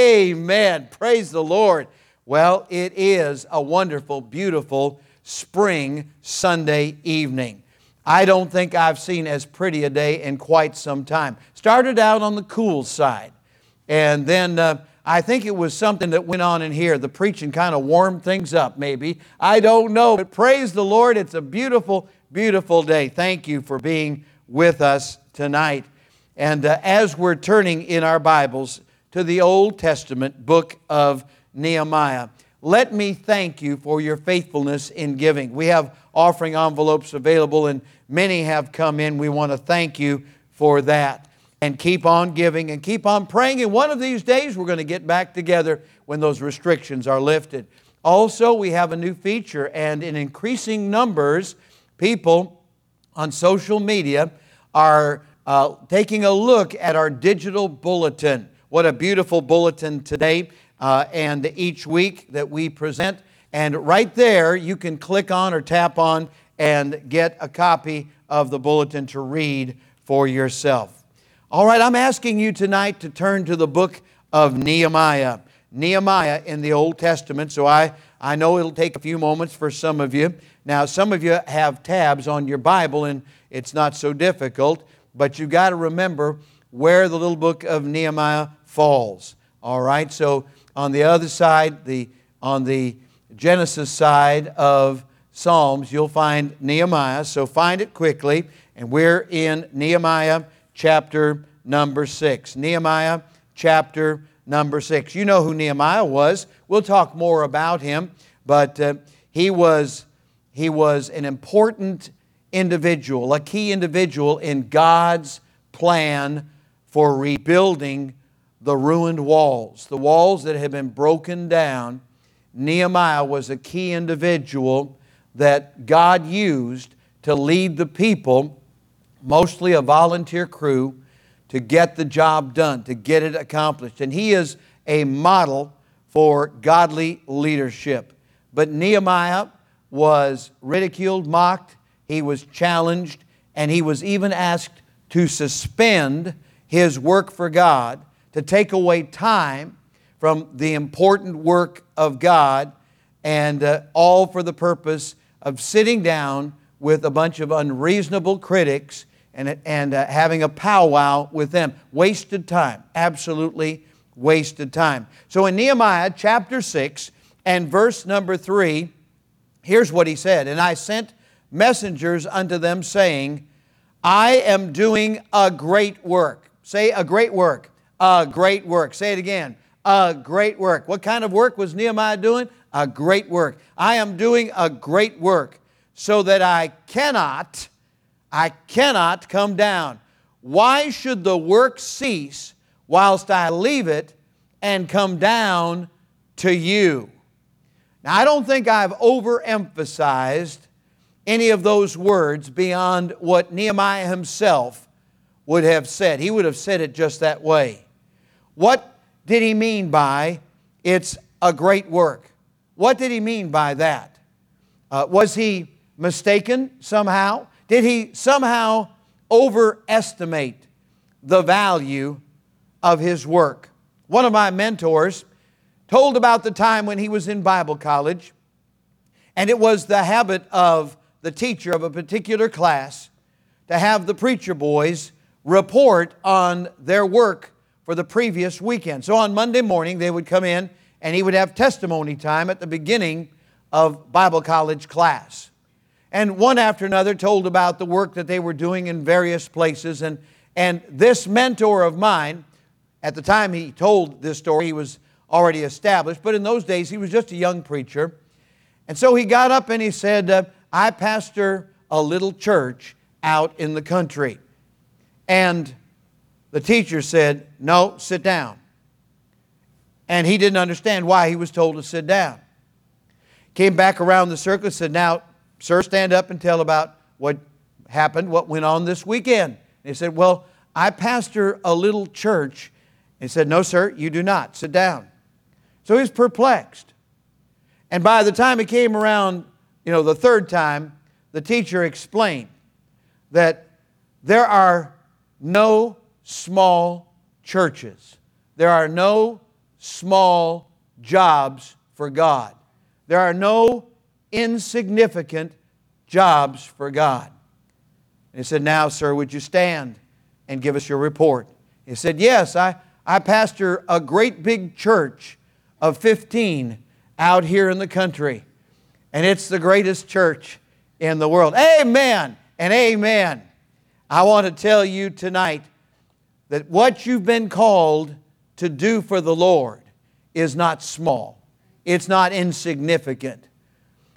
Amen. Praise the Lord. Well, it is a wonderful, beautiful spring Sunday evening. I don't think I've seen as pretty a day in quite some time. Started out on the cool side, and then uh, I think it was something that went on in here. The preaching kind of warmed things up, maybe. I don't know, but praise the Lord. It's a beautiful, beautiful day. Thank you for being with us tonight. And uh, as we're turning in our Bibles to the Old Testament book of Nehemiah, let me thank you for your faithfulness in giving. We have offering envelopes available, and many have come in. We want to thank you for that. And keep on giving and keep on praying. And one of these days, we're going to get back together when those restrictions are lifted. Also, we have a new feature, and in increasing numbers, people on social media are uh, taking a look at our digital bulletin. What a beautiful bulletin today uh, and each week that we present. And right there, you can click on or tap on and get a copy of the bulletin to read for yourself. All right, I'm asking you tonight to turn to the book of Nehemiah. Nehemiah in the Old Testament. So I, I know it'll take a few moments for some of you. Now, some of you have tabs on your Bible, and it's not so difficult, but you've got to remember where the little book of Nehemiah falls. All right, so on the other side, the, on the Genesis side of Psalms, you'll find Nehemiah. So find it quickly. And we're in Nehemiah chapter number 6. Nehemiah chapter number 6. You know who Nehemiah was. We'll talk more about him, but uh, he, was, he was an important individual, a key individual in God's plan for rebuilding the ruined walls, the walls that had been broken down. Nehemiah was a key individual that God used to lead the people, mostly a volunteer crew, to get the job done, to get it accomplished. And he is a model for godly leadership. But Nehemiah was ridiculed, mocked, he was challenged, and he was even asked to suspend his work for God to take away time from the important work of God, and uh, all for the purpose of sitting down with a bunch of unreasonable critics and, and uh, having a powwow with them. Wasted time, absolutely wasted time. So in Nehemiah chapter 6 and verse number 3, here's what he said And I sent messengers unto them, saying, I am doing a great work. Say, a great work a great work. Say it again. A great work. What kind of work was Nehemiah doing? A great work. I am doing a great work so that I cannot, I cannot come down. Why should the work cease whilst I leave it and come down to you? Now, I don't think I've overemphasized any of those words beyond what Nehemiah himself would have said. He would have said it just that way. What did he mean by it's a great work? What did he mean by that? Uh, was he mistaken somehow? Did he somehow overestimate the value of his work? One of my mentors told about the time when he was in Bible college, and it was the habit of the teacher of a particular class to have the preacher boys report on their work for the previous weekend. So on Monday morning, they would come in and he would have testimony time at the beginning of Bible college class. And one after another told about the work that they were doing in various places. And, and this mentor of mine, at the time he told this story, he was already established, but in those days he was just a young preacher. And so he got up and he said, uh, I pastor a little church out in the country. And the teacher said, No, sit down. And he didn't understand why he was told to sit down. Came back around the circle and said, Now, sir, stand up and tell about what happened, what went on this weekend. And he said, Well, I pastor a little church. And he said, No, sir, you do not. Sit down. So he was perplexed. And by the time he came around, you know, the third time, the teacher explained that there are no small churches. There are no small jobs for God. There are no insignificant jobs for God. And he said, Now, sir, would you stand and give us your report? He said, Yes, I, I pastor a great big church of 15 out here in the country, and it's the greatest church in the world. Amen and amen. I want to tell you tonight that what you've been called to do for the Lord is not small, it's not insignificant.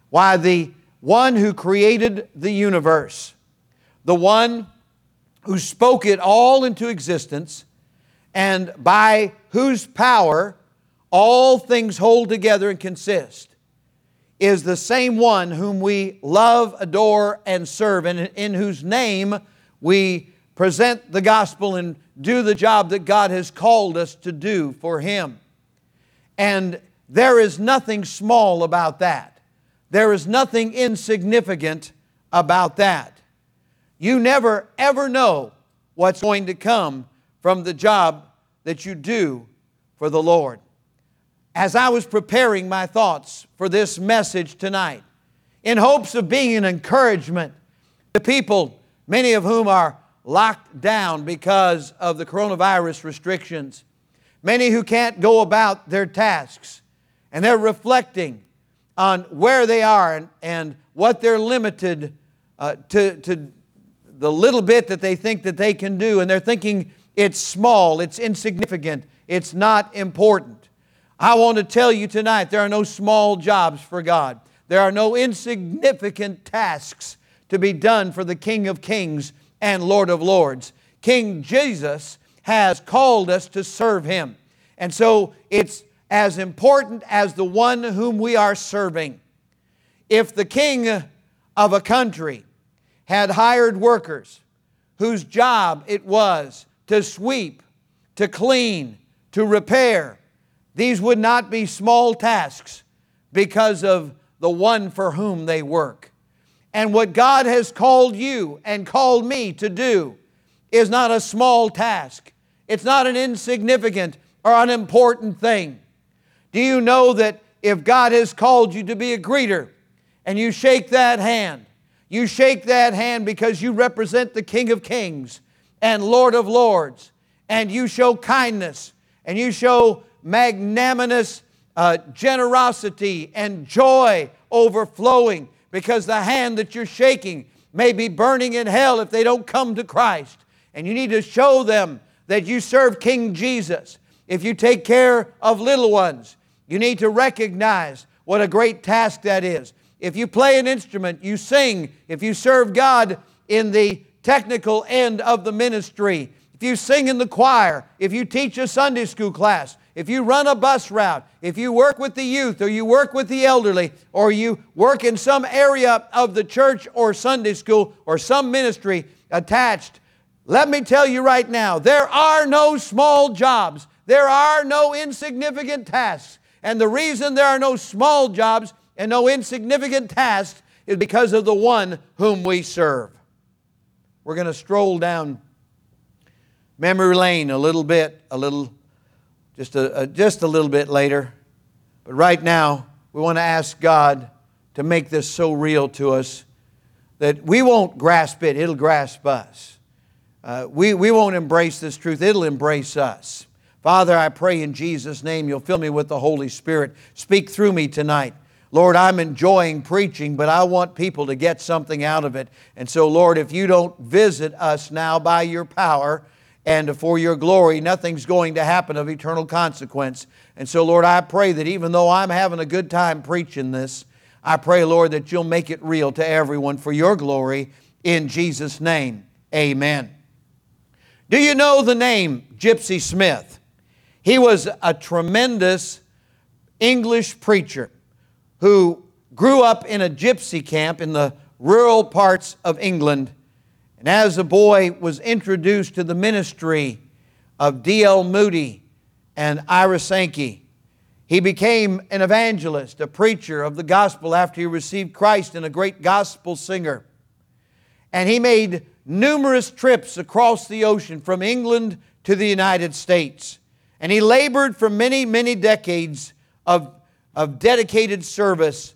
Why, the one who created the universe, the one who spoke it all into existence, and by whose power all things hold together and consist, is the same one whom we love, adore, and serve, and in whose name we present the gospel and do the job that God has called us to do for Him. And there is nothing small about that. There is nothing insignificant about that. You never ever know what's going to come from the job that you do for the Lord. As I was preparing my thoughts for this message tonight, in hopes of being an encouragement to people, many of whom are locked down because of the coronavirus restrictions, many who can't go about their tasks, and they're reflecting on where they are and, and what they're limited uh, to, to the little bit that they think that they can do, and they're thinking it's small, it's insignificant, it's not important. I want to tell you tonight there are no small jobs for God. There are no insignificant tasks to be done for the King of Kings and Lord of Lords. King Jesus has called us to serve Him. And so it's as important as the one whom we are serving. If the king of a country had hired workers whose job it was to sweep, to clean, to repair. These would not be small tasks because of the one for whom they work. And what God has called you and called me to do is not a small task. It's not an insignificant or unimportant thing. Do you know that if God has called you to be a greeter and you shake that hand, you shake that hand because you represent the King of Kings and Lord of Lords, and you show kindness and you show magnanimous uh, generosity and joy overflowing because the hand that you're shaking may be burning in hell if they don't come to Christ. And you need to show them that you serve King Jesus. If you take care of little ones, you need to recognize what a great task that is. If you play an instrument, you sing, if you serve God in the technical end of the ministry, if you sing in the choir, if you teach a Sunday school class, if you run a bus route, if you work with the youth or you work with the elderly or you work in some area of the church or Sunday school or some ministry attached, let me tell you right now, there are no small jobs. There are no insignificant tasks. And the reason there are no small jobs and no insignificant tasks is because of the one whom we serve. We're going to stroll down memory lane a little bit, a little, just a, a, just a little bit later. But right now, we want to ask God to make this so real to us that we won't grasp it, it'll grasp us. Uh, we, we won't embrace this truth, it'll embrace us. Father, I pray in Jesus' name you'll fill me with the Holy Spirit. Speak through me tonight. Lord, I'm enjoying preaching, but I want people to get something out of it. And so, Lord, if you don't visit us now by your power and for your glory, nothing's going to happen of eternal consequence. And so, Lord, I pray that even though I'm having a good time preaching this, I pray, Lord, that you'll make it real to everyone for your glory. In Jesus' name, amen. Do you know the name Gypsy Smith? He was a tremendous English preacher who grew up in a gypsy camp in the rural parts of England. And as a boy was introduced to the ministry of D.L. Moody and Ira Sankey. He became an evangelist, a preacher of the gospel after he received Christ and a great gospel singer. And he made numerous trips across the ocean from England to the United States. And he labored for many, many decades of, of dedicated service,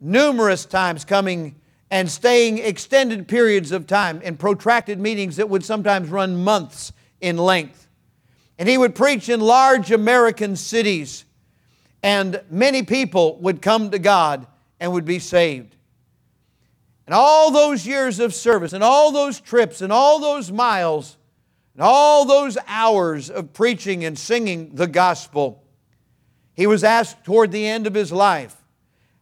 numerous times coming and staying extended periods of time in protracted meetings that would sometimes run months in length. And he would preach in large American cities, and many people would come to God and would be saved. And all those years of service, and all those trips, and all those miles, and all those hours of preaching and singing the gospel, he was asked toward the end of his life,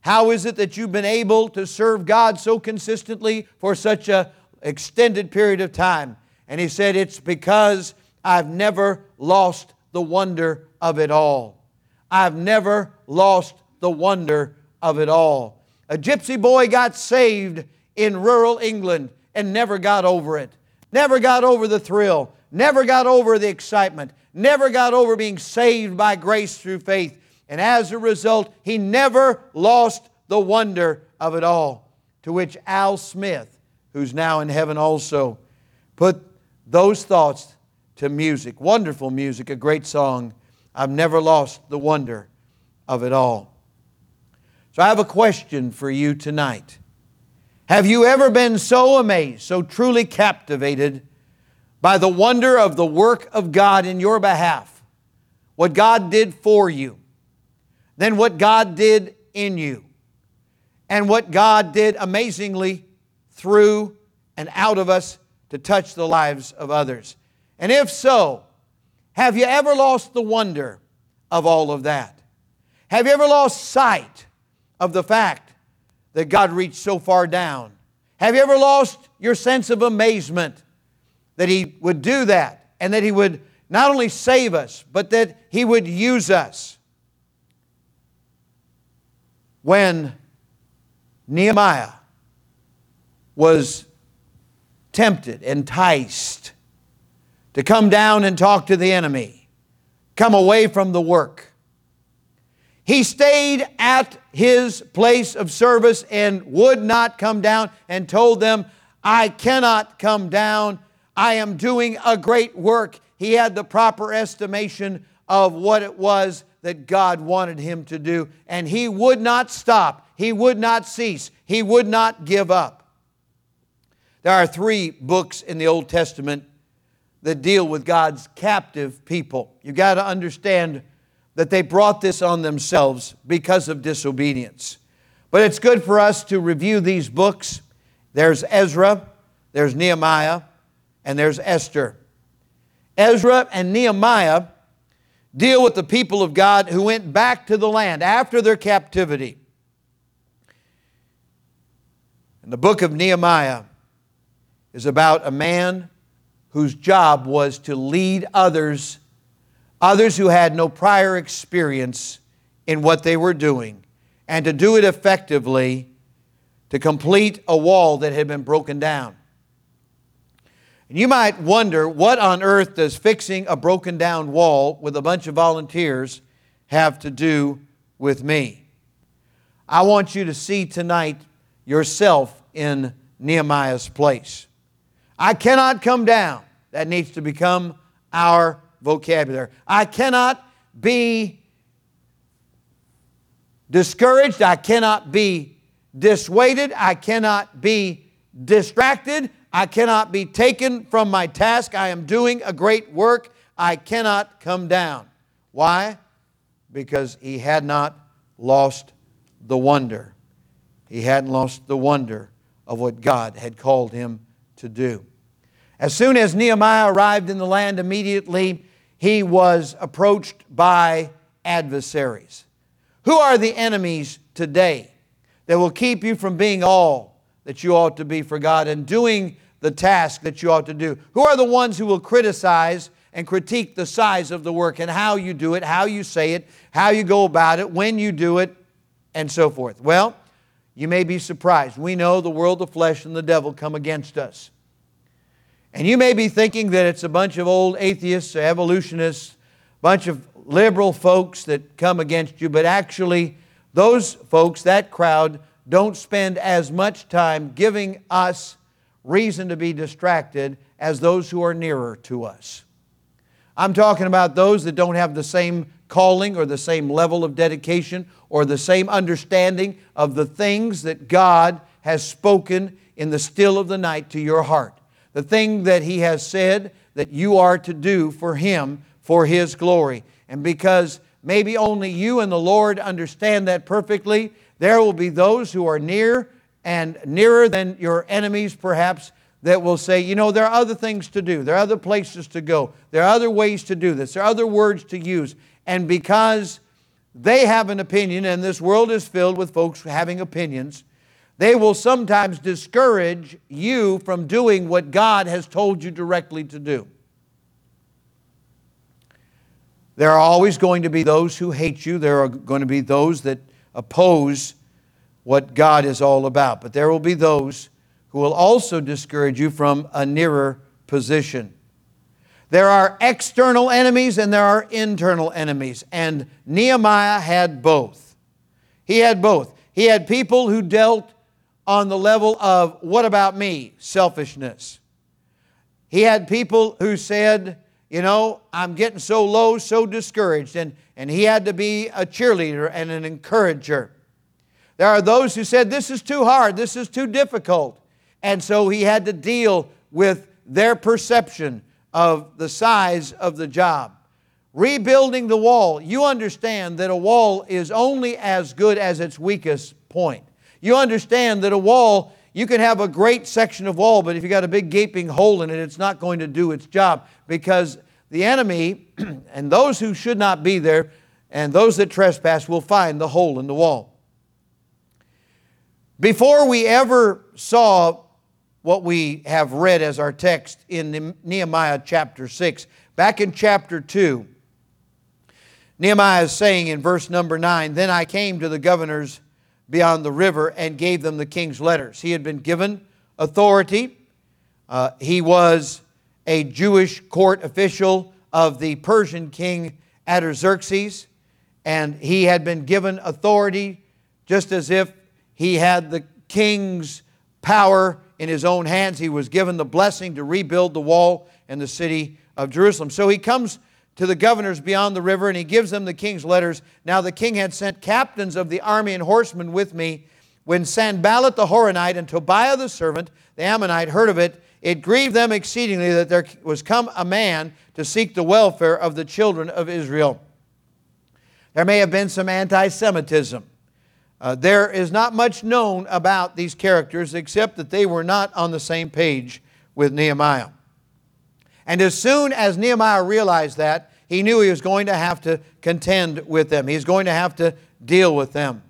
How is it that you've been able to serve God so consistently for such an extended period of time? And he said, It's because I've never lost the wonder of it all. I've never lost the wonder of it all. A gypsy boy got saved in rural England and never got over it. Never got over the thrill. Never got over the excitement. Never got over being saved by grace through faith. And as a result, he never lost the wonder of it all. To which Al Smith, who's now in heaven also, put those thoughts to music. Wonderful music, a great song. I've never lost the wonder of it all. So I have a question for you tonight. Have you ever been so amazed, so truly captivated by the wonder of the work of God in your behalf? What God did for you, then what God did in you, and what God did amazingly through and out of us to touch the lives of others. And if so, have you ever lost the wonder of all of that? Have you ever lost sight of the fact that God reached so far down? Have you ever lost your sense of amazement that He would do that and that He would not only save us, but that He would use us? When Nehemiah was tempted, enticed to come down and talk to the enemy, come away from the work. He stayed at his place of service and would not come down and told them, I cannot come down. I am doing a great work. He had the proper estimation of what it was that God wanted him to do, and he would not stop. He would not cease. He would not give up. There are three books in the Old Testament that deal with God's captive people. You got to understand that they brought this on themselves because of disobedience. But it's good for us to review these books. There's Ezra, there's Nehemiah, and there's Esther. Ezra and Nehemiah deal with the people of God who went back to the land after their captivity. And the book of Nehemiah is about a man whose job was to lead others, others who had no prior experience in what they were doing, and to do it effectively to complete a wall that had been broken down. And you might wonder what on earth does fixing a broken down wall with a bunch of volunteers have to do with me? I want you to see tonight yourself in Nehemiah's place. I cannot come down. That needs to become our vocabulary. I cannot be discouraged. I cannot be dissuaded. I cannot be distracted. I cannot be taken from my task. I am doing a great work. I cannot come down. Why? Because he had not lost the wonder. He hadn't lost the wonder of what God had called him to do. As soon as Nehemiah arrived in the land, immediately he was approached by adversaries. Who are the enemies today that will keep you from being all that you ought to be for God and doing the task that you ought to do? Who are the ones who will criticize and critique the size of the work and how you do it, how you say it, how you go about it, when you do it, and so forth? Well, you may be surprised. We know the world, the flesh, and the devil come against us. And you may be thinking that it's a bunch of old atheists, evolutionists, bunch of liberal folks that come against you, but actually, those folks, that crowd, don't spend as much time giving us reason to be distracted as those who are nearer to us. I'm talking about those that don't have the same calling or the same level of dedication or the same understanding of the things that God has spoken in the still of the night to your heart. The thing that He has said that you are to do for Him for His glory. And because maybe only you and the Lord understand that perfectly, there will be those who are near and nearer than your enemies, perhaps, that will say, you know, there are other things to do, there are other places to go, there are other ways to do this, there are other words to use. And because they have an opinion, and this world is filled with folks having opinions, they will sometimes discourage you from doing what God has told you directly to do. There are always going to be those who hate you. There are going to be those that oppose what God is all about. But there will be those who will also discourage you from a nearer position. There are external enemies and there are internal enemies, and Nehemiah had both. He had both. He had people who dealt on the level of, what about me? Selfishness. He had people who said, you know, I'm getting so low, so discouraged. And, and he had to be a cheerleader and an encourager. There are those who said, This is too hard, this is too difficult. And so he had to deal with their perception of the size of the job. Rebuilding the wall, you understand that a wall is only as good as its weakest point. You understand that a wall, you can have a great section of wall, but if you got a big gaping hole in it, it's not going to do its job because the enemy and those who should not be there and those that trespass will find the hole in the wall. Before we ever saw what we have read as our text in Nehemiah chapter 6, back in chapter 2, Nehemiah is saying in verse number 9, Then I came to the governors beyond the river and gave them the king's letters. He had been given authority. Uh, he was a Jewish court official of the Persian king Artaxerxes, and he had been given authority just as if he had the king's power in his own hands. He was given the blessing to rebuild the wall and the city of Jerusalem. So he comes to the governors beyond the river and he gives them the king's letters. Now the king had sent captains of the army and horsemen with me. When Sanballat the Horonite and Tobiah the servant, the Ammonite, heard of it, it grieved them exceedingly that there was come a man to seek the welfare of the children of Israel. There may have been some anti Semitism. Uh, there is not much known about these characters except that they were not on the same page with Nehemiah. And as soon as Nehemiah realized that, he knew he was going to have to contend with them. He's going to have to deal with them.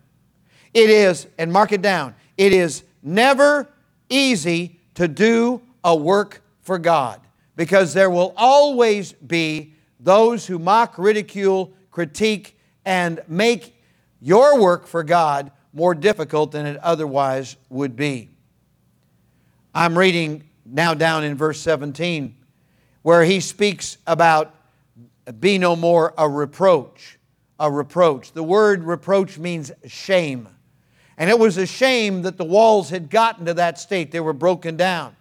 It is, and mark it down, it is never easy to do a work for God because there will always be those who mock, ridicule, critique, and make your work for God more difficult than it otherwise would be. I'm reading now down in verse 17 where he speaks about be no more a reproach. A reproach. The word reproach means shame. And it was a shame that the walls had gotten to that state. They were broken down.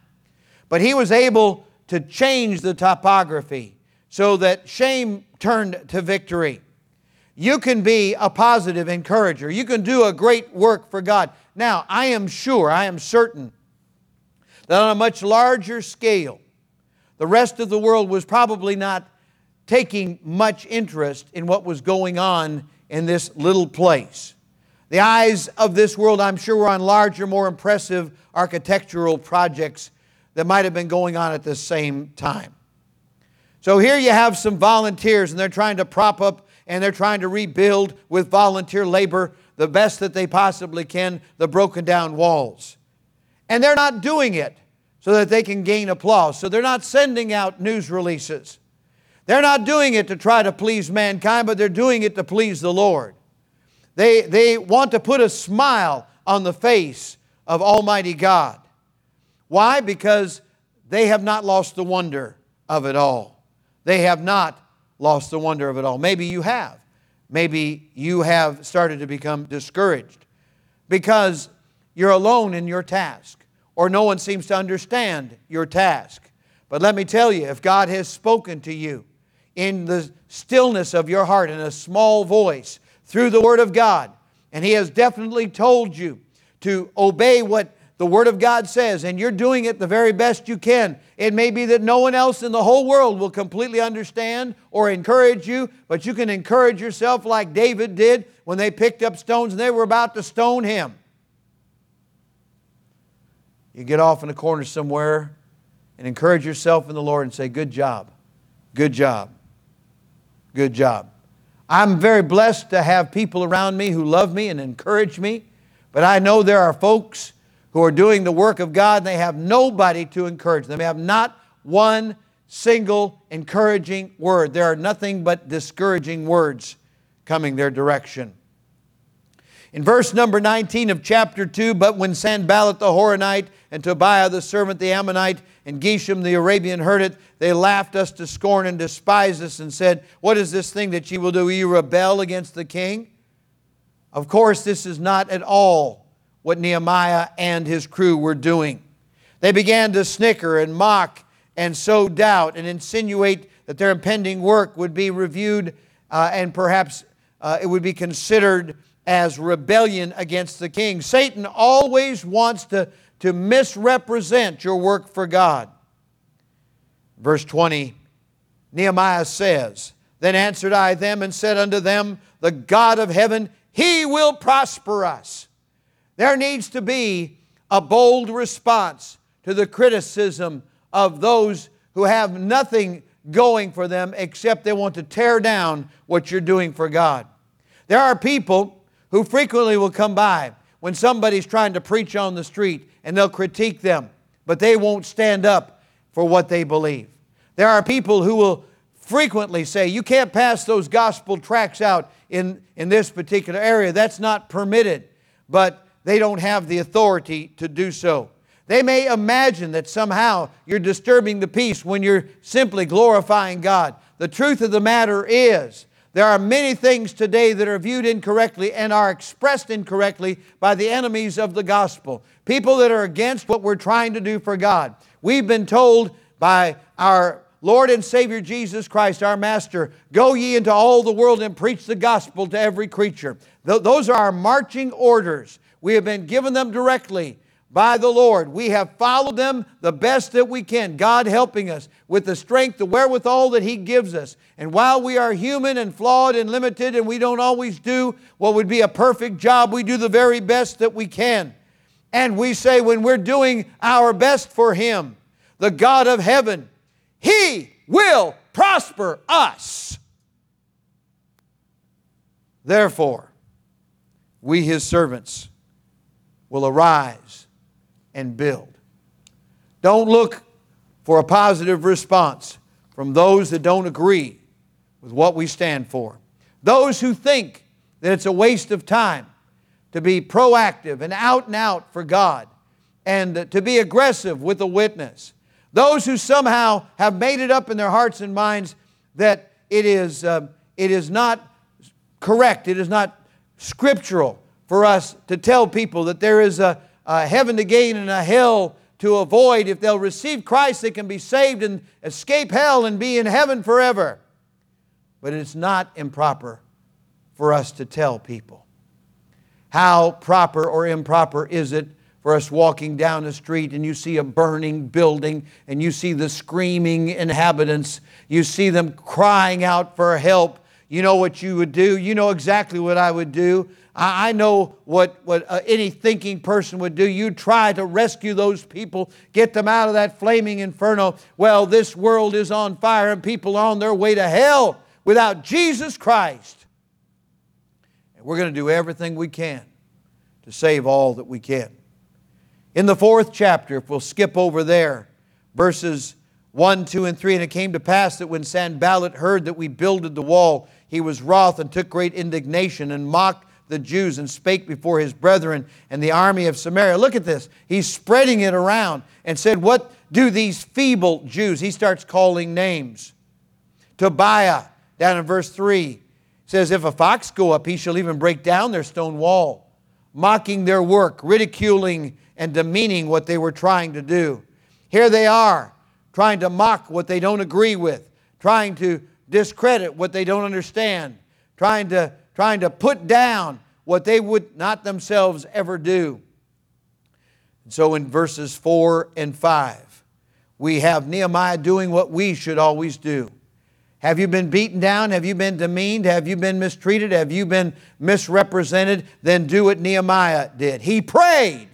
But he was able to change the topography so that shame turned to victory. You can be a positive encourager. You can do a great work for God. Now, I am sure, I am certain that on a much larger scale, the rest of the world was probably not taking much interest in what was going on in this little place. The eyes of this world, I'm sure, were on larger, more impressive architectural projects that might have been going on at the same time. So here you have some volunteers, and they're trying to prop up and they're trying to rebuild with volunteer labor the best that they possibly can the broken down walls. And they're not doing it so that they can gain applause. So they're not sending out news releases. They're not doing it to try to please mankind, but they're doing it to please the Lord. They, they want to put a smile on the face of Almighty God. Why? Because they have not lost the wonder of it all. They have not lost the wonder of it all. Maybe you have. Maybe you have started to become discouraged because you're alone in your task or no one seems to understand your task. But let me tell you, if God has spoken to you, in the stillness of your heart in a small voice through the Word of God. And He has definitely told you to obey what the Word of God says, and you're doing it the very best you can. It may be that no one else in the whole world will completely understand or encourage you, but you can encourage yourself like David did when they picked up stones and they were about to stone him. You get off in a corner somewhere and encourage yourself in the Lord and say, Good job, good job, good job. I'm very blessed to have people around me who love me and encourage me, but I know there are folks who are doing the work of God and they have nobody to encourage them. They have not one single encouraging word. There are nothing but discouraging words coming their direction. In verse number 19 of chapter 2, but when Sanballat the Horonite and Tobiah the servant the Ammonite and Geshem the Arabian heard it, they laughed us to scorn and despised us and said, What is this thing that ye will do? Will rebel against the king? Of course, this is not at all what Nehemiah and his crew were doing. They began to snicker and mock and sow doubt and insinuate that their impending work would be reviewed uh, and perhaps uh, it would be considered as rebellion against the king. Satan always wants to, to misrepresent your work for God. Verse 20, Nehemiah says, Then answered I them and said unto them, The God of heaven, he will prosper us. There needs to be a bold response to the criticism of those who have nothing going for them except they want to tear down what you're doing for God. There are people who frequently will come by when somebody's trying to preach on the street and they'll critique them, but they won't stand up for what they believe. There are people who will frequently say, You can't pass those gospel tracts out in, in this particular area. That's not permitted. But they don't have the authority to do so. They may imagine that somehow you're disturbing the peace when you're simply glorifying God. The truth of the matter is, there are many things today that are viewed incorrectly and are expressed incorrectly by the enemies of the gospel. People that are against what we're trying to do for God. We've been told by our Lord and Savior Jesus Christ, our Master, go ye into all the world and preach the gospel to every creature. Th- those are our marching orders. We have been given them directly by the Lord. We have followed them the best that we can, God helping us with the strength, the wherewithal that He gives us. And while we are human and flawed and limited, and we don't always do what would be a perfect job, we do the very best that we can. And we say, when we're doing our best for Him, the God of heaven, He will prosper us. Therefore, we, His servants, will arise and build. Don't look for a positive response from those that don't agree with what we stand for. Those who think that it's a waste of time to be proactive and out and out for God and to be aggressive with a witness. Those who somehow have made it up in their hearts and minds that it is, uh, it is not correct, it is not scriptural for us to tell people that there is a, a heaven to gain and a hell to avoid. If they'll receive Christ, they can be saved and escape hell and be in heaven forever. But it's not improper for us to tell people. How proper or improper is it for us walking down the street and you see a burning building and you see the screaming inhabitants, you see them crying out for help? You know what you would do? You know exactly what I would do. I, know what, what uh, any thinking person would do. You try to rescue those people, get them out of that flaming inferno. Well, this world is on fire and people are on their way to hell without Jesus Christ. And we're going to do everything we can to save all that we can. In the fourth chapter, if we'll skip over there, verses 1, 2, and 3, and it came to pass that when Sanballat heard that we builded the wall, he was wroth and took great indignation and mocked the Jews and spake before his brethren and the army of Samaria. Look at this. He's spreading it around and said, What do these feeble Jews? He starts calling names. Tobiah, down in verse 3, says, If a fox go up, he shall even break down their stone wall, mocking their work, ridiculing and demeaning what they were trying to do. Here they are, trying to mock what they don't agree with, trying to discredit what they don't understand, trying to, trying to put down what they would not themselves ever do. So in verses 4 and 5, we have Nehemiah doing what we should always do. Have you been beaten down? Have you been demeaned? Have you been mistreated? Have you been misrepresented? Then do what Nehemiah did. He prayed.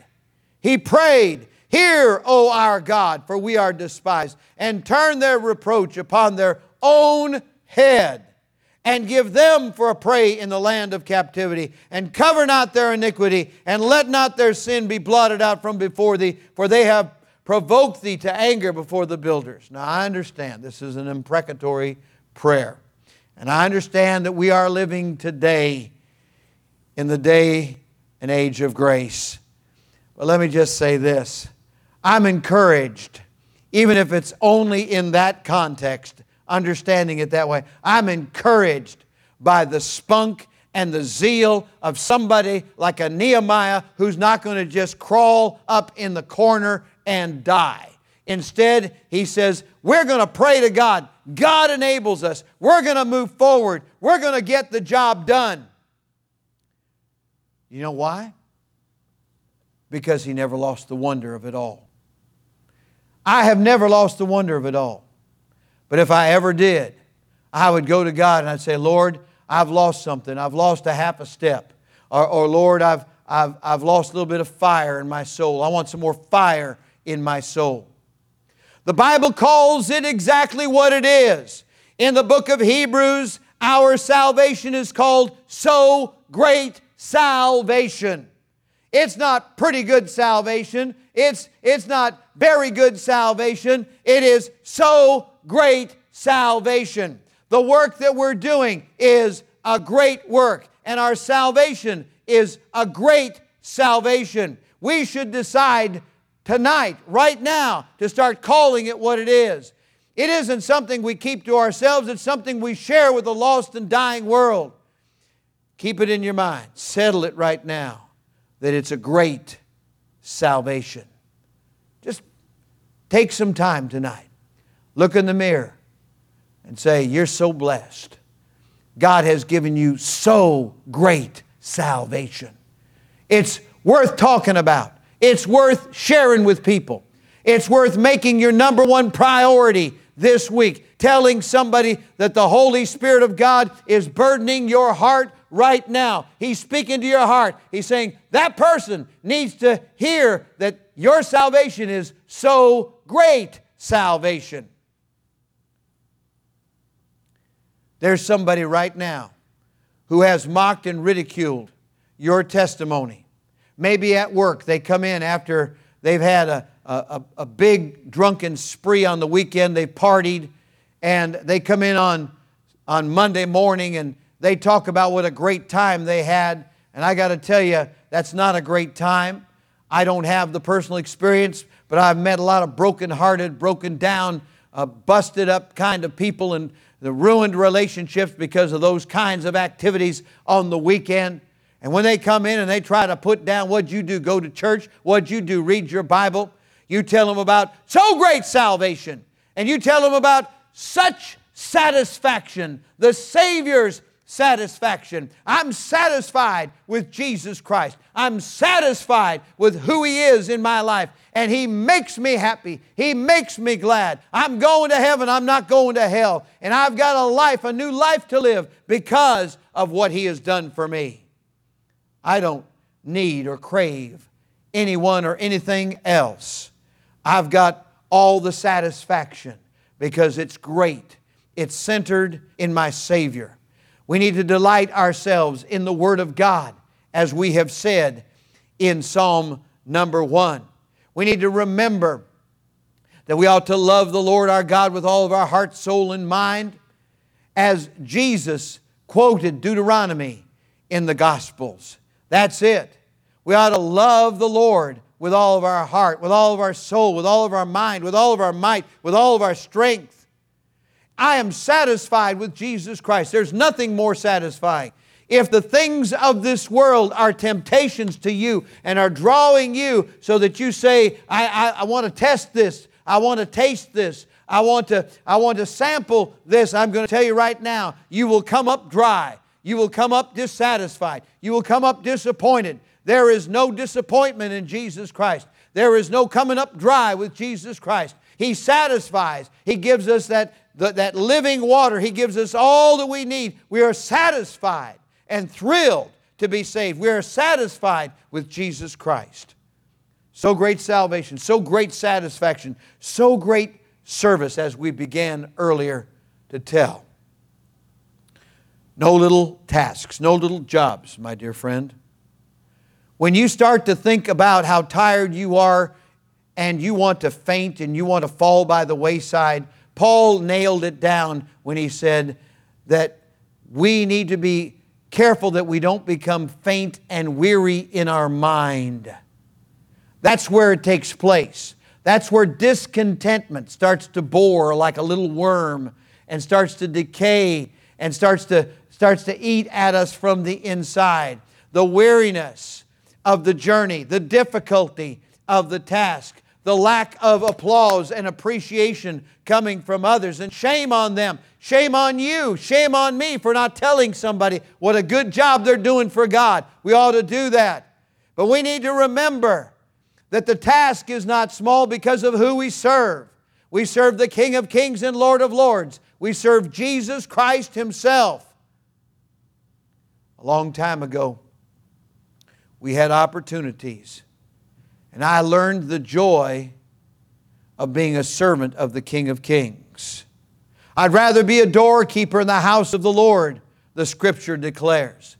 He prayed, Hear, O our God, for we are despised, and turn their reproach upon their own head and give them for a prey in the land of captivity, and cover not their iniquity, and let not their sin be blotted out from before thee, for they have provoked thee to anger before the builders. Now, I understand this is an imprecatory prayer. And I understand that we are living today in the day and age of grace. But let me just say this I'm encouraged, even if it's only in that context, understanding it that way. I'm encouraged by the spunk and the zeal of somebody like a Nehemiah who's not going to just crawl up in the corner and die. Instead, he says, We're going to pray to God. God enables us. We're going to move forward. We're going to get the job done. You know why? Because he never lost the wonder of it all. I have never lost the wonder of it all. But if I ever did, I would go to God and I'd say, Lord, I've lost something. I've lost a half a step. Or, or Lord, I've, I've, I've lost a little bit of fire in my soul. I want some more fire in my soul. The Bible calls it exactly what it is. In the book of Hebrews, our salvation is called so great salvation. It's not pretty good salvation. It's, it's not very good salvation. It is so great salvation. The work that we're doing is a great work, and our salvation is a great salvation. We should decide tonight, right now, to start calling it what it is. It isn't something we keep to ourselves, it's something we share with the lost and dying world. Keep it in your mind. Settle it right now that it's a great salvation. Just take some time tonight. Look in the mirror and say, You're so blessed. God has given you so great salvation. It's worth talking about, it's worth sharing with people, it's worth making your number one priority this week. Telling somebody that the Holy Spirit of God is burdening your heart right now. He's speaking to your heart. He's saying, That person needs to hear that your salvation is so great salvation. There's somebody right now who has mocked and ridiculed your testimony. Maybe at work, they come in after they've had a, a, a big drunken spree on the weekend, they've partied, and they come in on, on Monday morning and they talk about what a great time they had. And I got to tell you, that's not a great time. I don't have the personal experience, but I've met a lot of broken hearted, broken down, uh, busted up kind of people and the ruined relationships because of those kinds of activities on the weekend. And when they come in and they try to put down what you do, go to church, what you do, read your Bible, you tell them about so great salvation. And you tell them about such satisfaction, the Savior's satisfaction. I'm satisfied with Jesus Christ. I'm satisfied with who He is in my life. And He makes me happy. He makes me glad. I'm going to heaven. I'm not going to hell. And I've got a life, a new life to live because of what He has done for me. I don't need or crave anyone or anything else. I've got all the satisfaction because it's great. It's centered in my Savior. We need to delight ourselves in the Word of God, as we have said in Psalm number one. We need to remember that we ought to love the Lord our God with all of our heart, soul, and mind, as Jesus quoted Deuteronomy in the Gospels. That's it. We ought to love the Lord with all of our heart, with all of our soul, with all of our mind, with all of our might, with all of our strength. I am satisfied with Jesus Christ. There's nothing more satisfying. If the things of this world are temptations to you and are drawing you so that you say, I, I, I want to test this, I want to taste this, I want to, I want to sample this. I'm going to tell you right now, you will come up dry. You will come up dissatisfied. You will come up disappointed. There is no disappointment in Jesus Christ. There is no coming up dry with Jesus Christ. He satisfies. He gives us that, that living water. He gives us all that we need. We are satisfied and thrilled to be saved. We are satisfied with Jesus Christ. So great salvation, so great satisfaction, so great service as we began earlier to tell. No little tasks, no little jobs, my dear friend. When you start to think about how tired you are and you want to faint and you want to fall by the wayside, Paul nailed it down when he said that we need to be careful that we don't become faint and weary in our mind. That's where it takes place. That's where discontentment starts to bore like a little worm and starts to decay and starts to starts to eat at us from the inside. The weariness of the journey, the difficulty of the task, the lack of applause and appreciation coming from others. And shame on them. Shame on you. Shame on me for not telling somebody what a good job they're doing for God. We ought to do that. But we need to remember that the task is not small because of who we serve. We serve the King of Kings and Lord of Lords. We serve Jesus Christ Himself. A long time ago, we had opportunities, and I learned the joy of being a servant of the King of Kings. I'd rather be a doorkeeper in the house of the Lord, the scripture declares.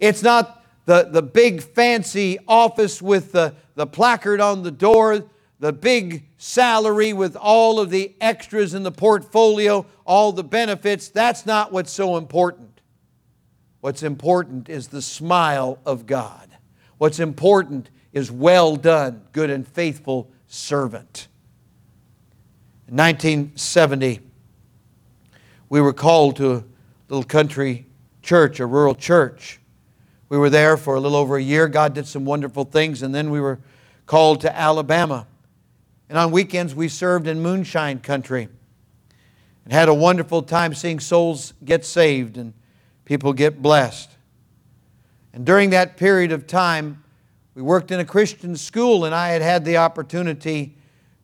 It's not the, the big fancy office with the, the placard on the door, the big salary with all of the extras in the portfolio, all the benefits. That's not what's so important. What's important is the smile of God. What's important is well done, good and faithful servant. In 1970, we were called to a little country church, a rural church. We were there for a little over a year. God did some wonderful things, and then we were called to Alabama. And on weekends, we served in moonshine country and had a wonderful time seeing souls get saved and people get blessed. And during that period of time, we worked in a Christian school, and I had had the opportunity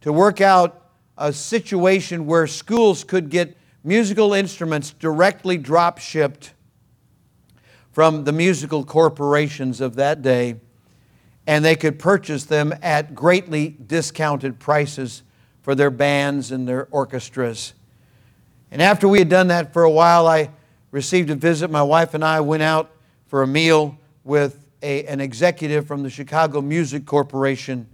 to work out a situation where schools could get musical instruments directly drop shipped from the musical corporations of that day, and they could purchase them at greatly discounted prices for their bands and their orchestras. And after we had done that for a while, I received a visit. My wife and I went out for a meal with a, an executive from the Chicago Music Corporation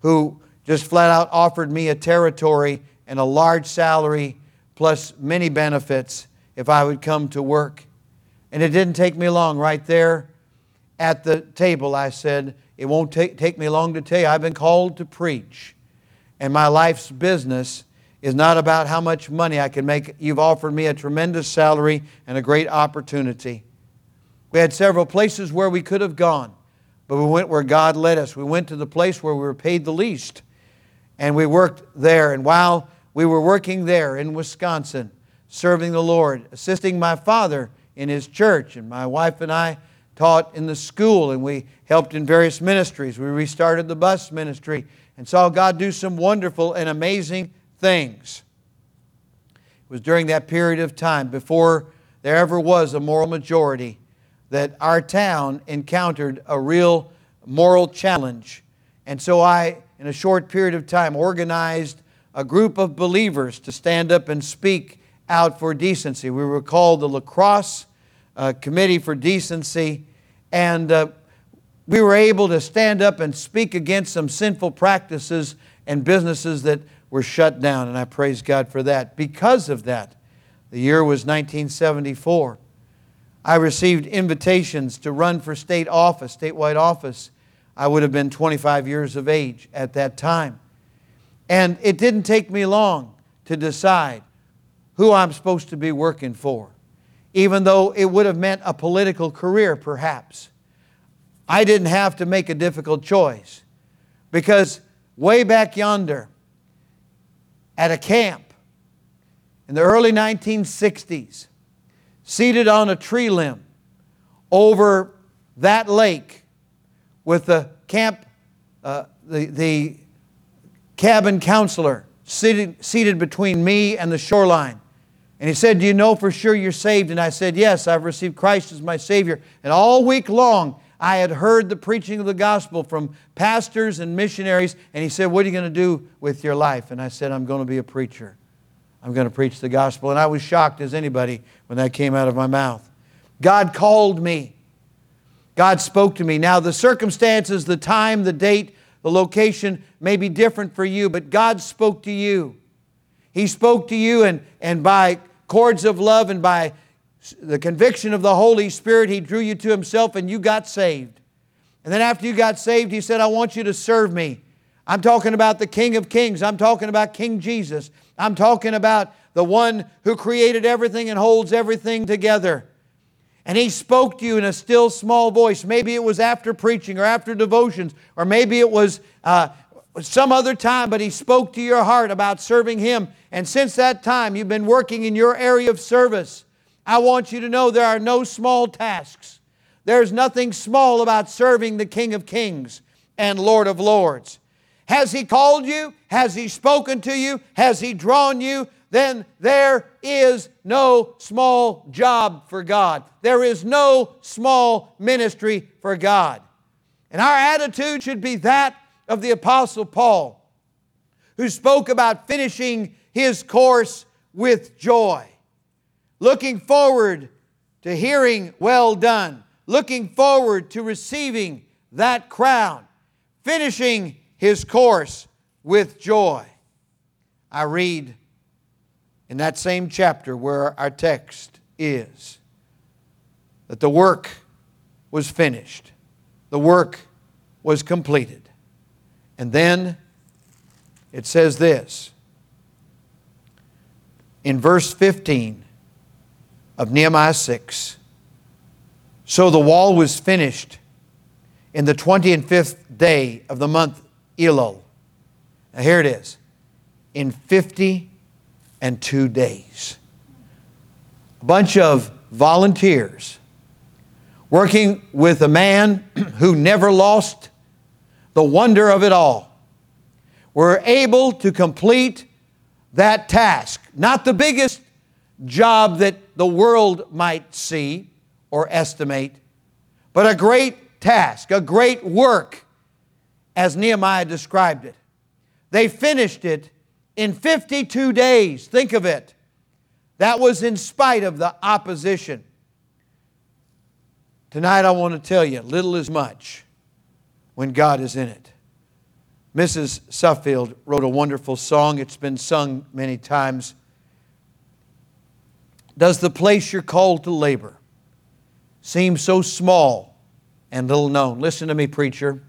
who just flat out offered me a territory and a large salary plus many benefits if I would come to work. And it didn't take me long. Right there at the table, I said, It won't take, take me long to tell you, I've been called to preach. And my life's business is not about how much money I can make. You've offered me a tremendous salary and a great opportunity. We had several places where we could have gone, but we went where God led us. We went to the place where we were paid the least, and we worked there. And while we were working there in Wisconsin, serving the Lord, assisting my father in his church, and my wife and I taught in the school, and we helped in various ministries. We restarted the bus ministry and saw God do some wonderful and amazing things. It was during that period of time, before there ever was a moral majority, that our town encountered a real moral challenge. And so I, in a short period of time, organized a group of believers to stand up and speak out for decency. We were called the La Crosse uh, Committee for Decency, and uh, we were able to stand up and speak against some sinful practices and businesses that were shut down, and I praise God for that. Because of that, the year was 1974. I received invitations to run for state office, statewide office. I would have been 25 years of age at that time. And it didn't take me long to decide who I'm supposed to be working for, even though it would have meant a political career, perhaps. I didn't have to make a difficult choice because way back yonder, at a camp in the early 1960s, seated on a tree limb over that lake with the camp, uh, the, the cabin counselor seated, seated between me and the shoreline. And he said, Do you know for sure you're saved? And I said, Yes, I've received Christ as my Savior. And all week long, I had heard the preaching of the gospel from pastors and missionaries. And he said, What are you going to do with your life? And I said, I'm going to be a preacher. I'm going to preach the gospel. And I was shocked as anybody when that came out of my mouth. God called me. God spoke to me. Now, the circumstances, the time, the date, the location may be different for you, but God spoke to you. He spoke to you, and, and by cords of love and by the conviction of the Holy Spirit, He drew you to Himself, and you got saved. And then after you got saved, He said, I want you to serve me. I'm talking about the King of Kings. I'm talking about King Jesus. I'm talking about the one who created everything and holds everything together. And he spoke to you in a still small voice. Maybe it was after preaching or after devotions, or maybe it was uh, some other time, but he spoke to your heart about serving him. And since that time, you've been working in your area of service. I want you to know there are no small tasks. There's nothing small about serving the King of Kings and Lord of Lords. Has He called you? Has He spoken to you? Has He drawn you? Then there is no small job for God. There is no small ministry for God. And our attitude should be that of the Apostle Paul, who spoke about finishing his course with joy, looking forward to hearing, Well done, looking forward to receiving that crown, finishing his course with joy. I read in that same chapter where our text is that the work was finished, the work was completed. And then it says this in verse 15 of Nehemiah 6 So the wall was finished in the 20 and 5th day of the month Elul. Now here it is. In 50 and two days. A bunch of volunteers working with a man who never lost the wonder of it all were able to complete that task. Not the biggest job that the world might see or estimate, but a great task, a great work as Nehemiah described it. They finished it in 52 days. Think of it. That was in spite of the opposition. Tonight, I want to tell you little is much when God is in it. Mrs. Suffield wrote a wonderful song. It's been sung many times. Does the place you're called to labor seem so small and little known? Listen to me, preacher.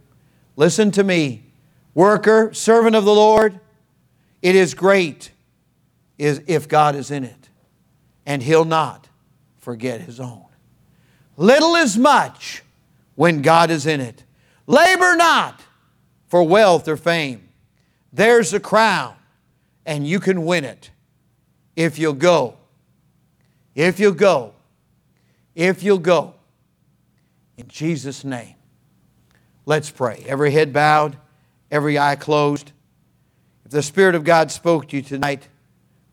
Listen to me, worker, servant of the Lord. It is great is if God is in it, and He'll not forget His own. Little is much when God is in it. Labor not for wealth or fame. There's a crown, and you can win it if you'll go. If you'll go. If you'll go. In Jesus' name. Let's pray. Every head bowed, every eye closed. If the Spirit of God spoke to you tonight,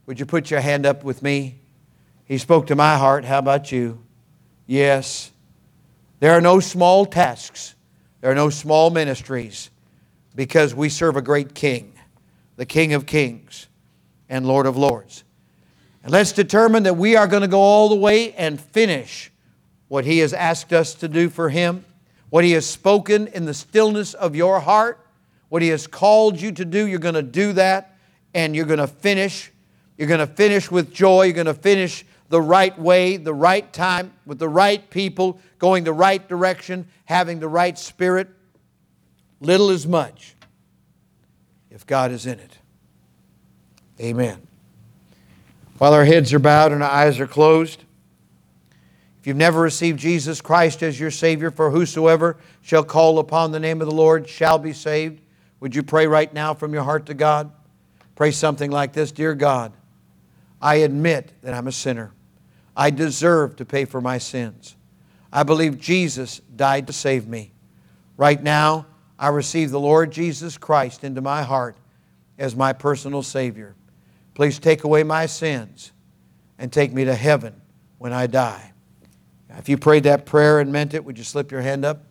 would you put your hand up with me? He spoke to my heart. How about you? Yes. There are no small tasks, there are no small ministries because we serve a great King, the King of Kings and Lord of Lords. And let's determine that we are going to go all the way and finish what He has asked us to do for Him what He has spoken in the stillness of your heart, what He has called you to do, you're going to do that and you're going to finish. You're going to finish with joy. You're going to finish the right way, the right time, with the right people, going the right direction, having the right spirit. Little is much if God is in it. Amen. While our heads are bowed and our eyes are closed, you've never received Jesus Christ as your Savior, for whosoever shall call upon the name of the Lord shall be saved. Would you pray right now from your heart to God? Pray something like this Dear God, I admit that I'm a sinner. I deserve to pay for my sins. I believe Jesus died to save me. Right now, I receive the Lord Jesus Christ into my heart as my personal Savior. Please take away my sins and take me to heaven when I die. If you prayed that prayer and meant it, would you slip your hand up?